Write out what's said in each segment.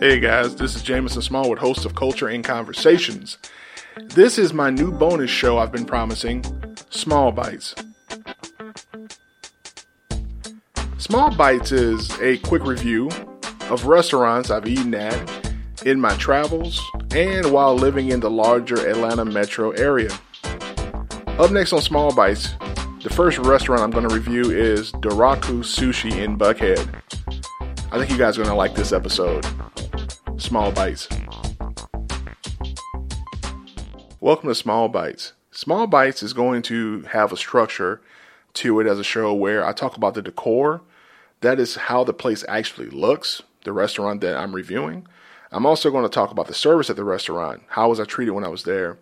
Hey guys, this is Jameson Smallwood, host of Culture and Conversations. This is my new bonus show I've been promising Small Bites. Small Bites is a quick review of restaurants I've eaten at in my travels and while living in the larger Atlanta metro area. Up next on Small Bites, the first restaurant I'm going to review is Doraku Sushi in Buckhead. I think you guys are going to like this episode. Small Bites. Welcome to Small Bites. Small Bites is going to have a structure to it as a show where I talk about the decor. That is how the place actually looks, the restaurant that I'm reviewing. I'm also going to talk about the service at the restaurant. How was I treated when I was there?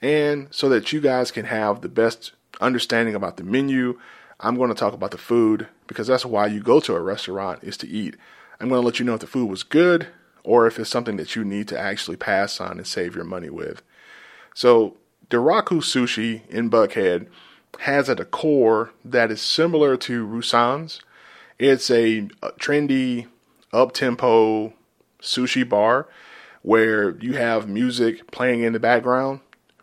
And so that you guys can have the best understanding about the menu, I'm going to talk about the food because that's why you go to a restaurant is to eat. I'm going to let you know if the food was good or if it's something that you need to actually pass on and save your money with. So, Doraku Sushi in Buckhead has a decor that is similar to Rusan's. It's a, a trendy, up tempo sushi bar where you have music playing in the background.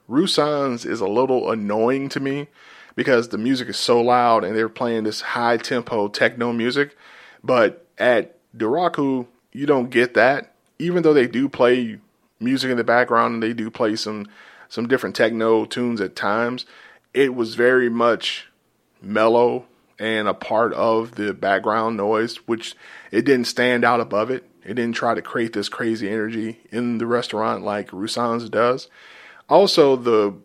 Rusan's is a little annoying to me because the music is so loud and they're playing this high tempo techno music. But at Doraku, you don't get that even though they do play music in the background and they do play some some different techno tunes at times, it was very much mellow and a part of the background noise, which it didn't stand out above it. It didn't try to create this crazy energy in the restaurant like Rusan's does. Also, the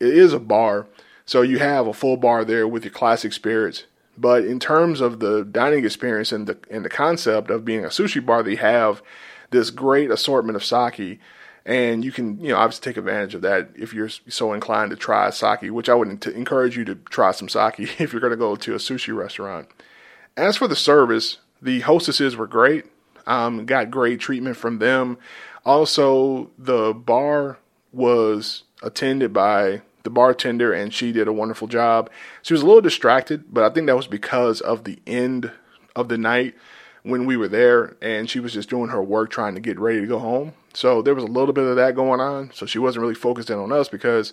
it is a bar, so you have a full bar there with your classic spirits. But in terms of the dining experience and the and the concept of being a sushi bar, they have this great assortment of sake. And you can, you know, obviously take advantage of that if you're so inclined to try sake, which I would encourage you to try some sake if you're going to go to a sushi restaurant. As for the service, the hostesses were great. Um, got great treatment from them. Also, the bar was attended by the bartender, and she did a wonderful job. She was a little distracted, but I think that was because of the end of the night when we were there, and she was just doing her work trying to get ready to go home. So there was a little bit of that going on. So she wasn't really focused in on us because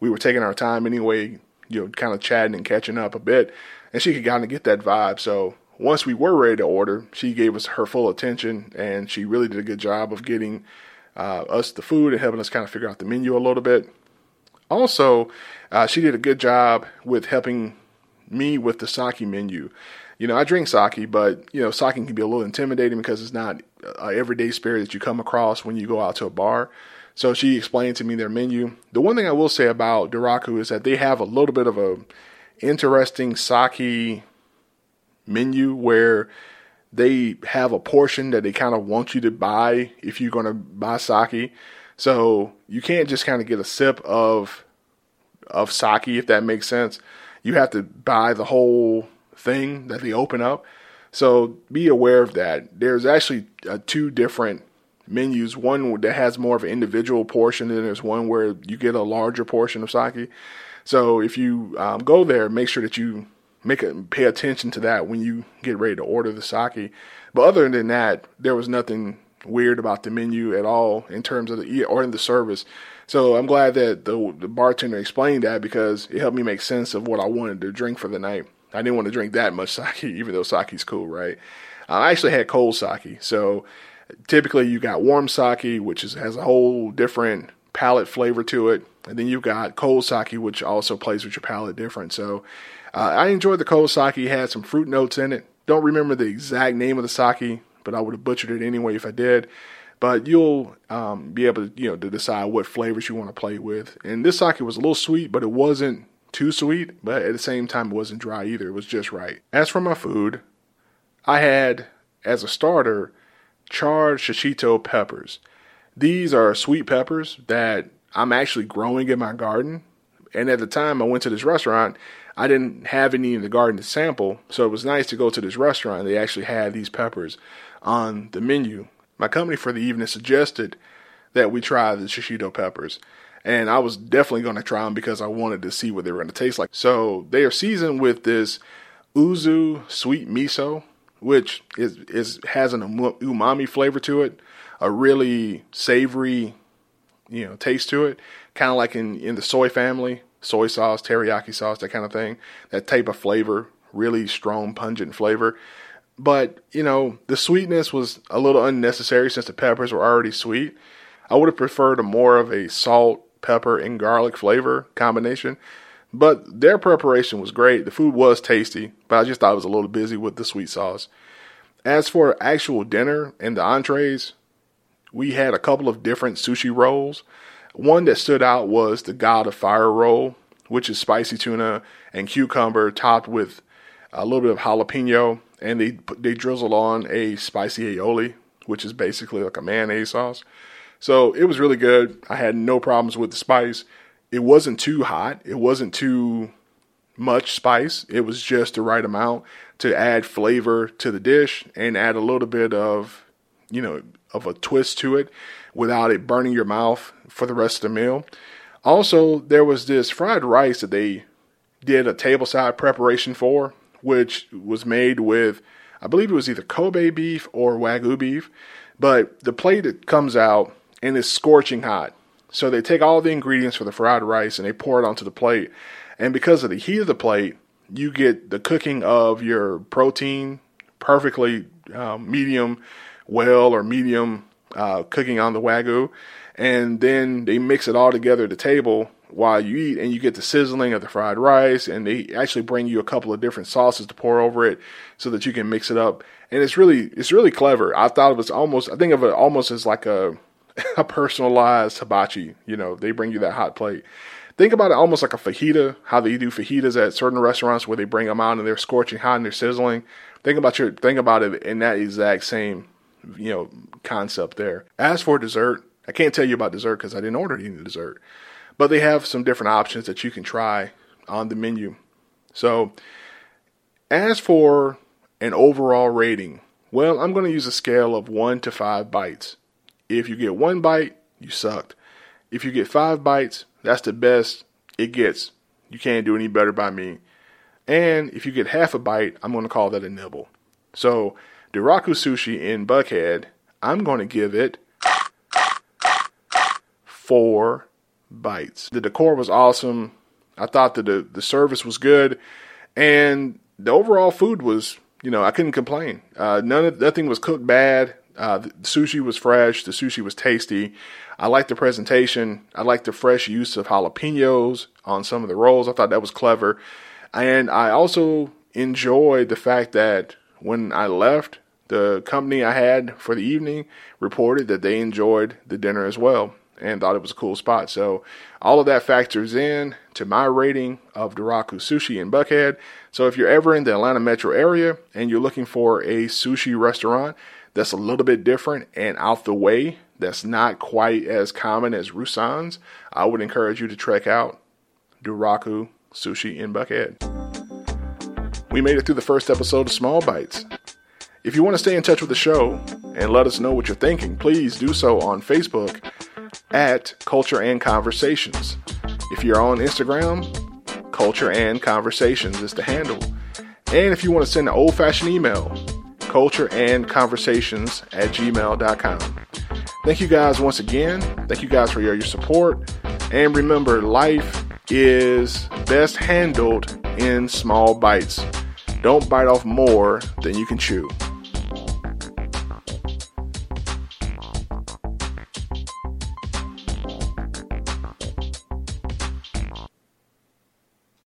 we were taking our time anyway, you know, kind of chatting and catching up a bit. And she could kind of get that vibe. So once we were ready to order, she gave us her full attention and she really did a good job of getting uh, us the food and helping us kind of figure out the menu a little bit. Also, uh, she did a good job with helping me with the sake menu you know, I drink sake, but you know, sake can be a little intimidating because it's not an everyday spirit that you come across when you go out to a bar. So she explained to me their menu. The one thing I will say about Doraku is that they have a little bit of a interesting sake menu where they have a portion that they kind of want you to buy if you're going to buy sake. So you can't just kind of get a sip of of sake if that makes sense. You have to buy the whole thing that they open up. So be aware of that. There's actually uh, two different menus. One that has more of an individual portion, and there's one where you get a larger portion of sake. So if you um, go there, make sure that you make a, pay attention to that when you get ready to order the sake. But other than that, there was nothing weird about the menu at all in terms of the or in the service. So I'm glad that the the bartender explained that because it helped me make sense of what I wanted to drink for the night. I didn't want to drink that much sake, even though sake's cool, right? I actually had cold sake. So typically you got warm sake, which is, has a whole different palate flavor to it. And then you've got cold sake, which also plays with your palate different. So uh, I enjoyed the cold sake. It had some fruit notes in it. Don't remember the exact name of the sake, but I would have butchered it anyway if I did. But you'll um, be able to, you know, to decide what flavors you want to play with. And this sake was a little sweet, but it wasn't too sweet, but at the same time, it wasn't dry either. It was just right. As for my food, I had, as a starter, charred shishito peppers. These are sweet peppers that I'm actually growing in my garden. And at the time I went to this restaurant, I didn't have any in the garden to sample. So it was nice to go to this restaurant. They actually had these peppers on the menu. My company for the evening suggested that we try the shishito peppers and I was definitely going to try them because I wanted to see what they were going to taste like. So they are seasoned with this yuzu sweet miso, which is, is has an umami flavor to it, a really savory, you know, taste to it, kind of like in, in the soy family, soy sauce, teriyaki sauce, that kind of thing. That type of flavor, really strong, pungent flavor. But, you know, the sweetness was a little unnecessary since the peppers were already sweet. I would have preferred a more of a salt, pepper, and garlic flavor combination. But their preparation was great. The food was tasty, but I just thought I was a little busy with the sweet sauce. As for actual dinner and the entrees, we had a couple of different sushi rolls. One that stood out was the God of Fire roll, which is spicy tuna and cucumber topped with a little bit of jalapeno, and they they drizzle on a spicy aioli, which is basically like a mayonnaise sauce. So it was really good. I had no problems with the spice. It wasn't too hot. It wasn't too much spice. It was just the right amount to add flavor to the dish and add a little bit of, you know, of a twist to it without it burning your mouth for the rest of the meal. Also, there was this fried rice that they did a tableside preparation for, which was made with, I believe it was either Kobe beef or Wagyu beef. But the plate that comes out and it's scorching hot. So they take all the ingredients for the fried rice and they pour it onto the plate. And because of the heat of the plate, you get the cooking of your protein perfectly um, medium well or medium uh, cooking on the wagyu. And then they mix it all together at the table while you eat, and you get the sizzling of the fried rice. And they actually bring you a couple of different sauces to pour over it so that you can mix it up. And it's really, it's really clever. I thought it was almost, I think of it almost as like a, a personalized hibachi. You know, they bring you that hot plate. Think about it almost like a fajita, how they do fajitas at certain restaurants where they bring them out and they're scorching hot and they're sizzling. Think about your think about it in that exact same you know concept there. As for dessert, I can't tell you about dessert because I didn't order any dessert, but they have some different options that you can try on the menu. So, as for an overall rating, well, I'm going to use a scale of one to five bites. If you get one bite, you sucked. If you get five bites, that's the best it gets. You can't do any better by me. And if you get half a bite, I'm going to call that a nibble. So, Doraku Sushi in Buckhead, I'm going to give it four bites. The decor was awesome. I thought that the, the service was good. And the overall food was, you know, I couldn't complain. Uh, none of, nothing was cooked bad. Uh, the sushi was fresh. The sushi was tasty. I liked the presentation. I liked the fresh use of jalapenos on some of the rolls. I thought that was clever. And I also enjoyed the fact that when I left, the company I had for the evening reported that they enjoyed the dinner as well and thought it was a cool spot. So all of that factors in to my rating of Doraku Sushi in Buckhead. So if you're ever in the Atlanta metro area and you're looking for a sushi restaurant that's a little bit different and out the way, that's not quite as common as Rusan's, I would encourage you to check out Doraku Sushi in Buckhead. We made it through the first episode of Small Bites. If you want to stay in touch with the show and let us know what you're thinking, please do so on Facebook at Culture and Conversations. If you're on Instagram, Culture and Conversations is the handle. And if you want to send an old fashioned email, culture and conversations at gmail.com. Thank you guys once again. Thank you guys for your, your support. And remember, life is best handled in small bites. Don't bite off more than you can chew.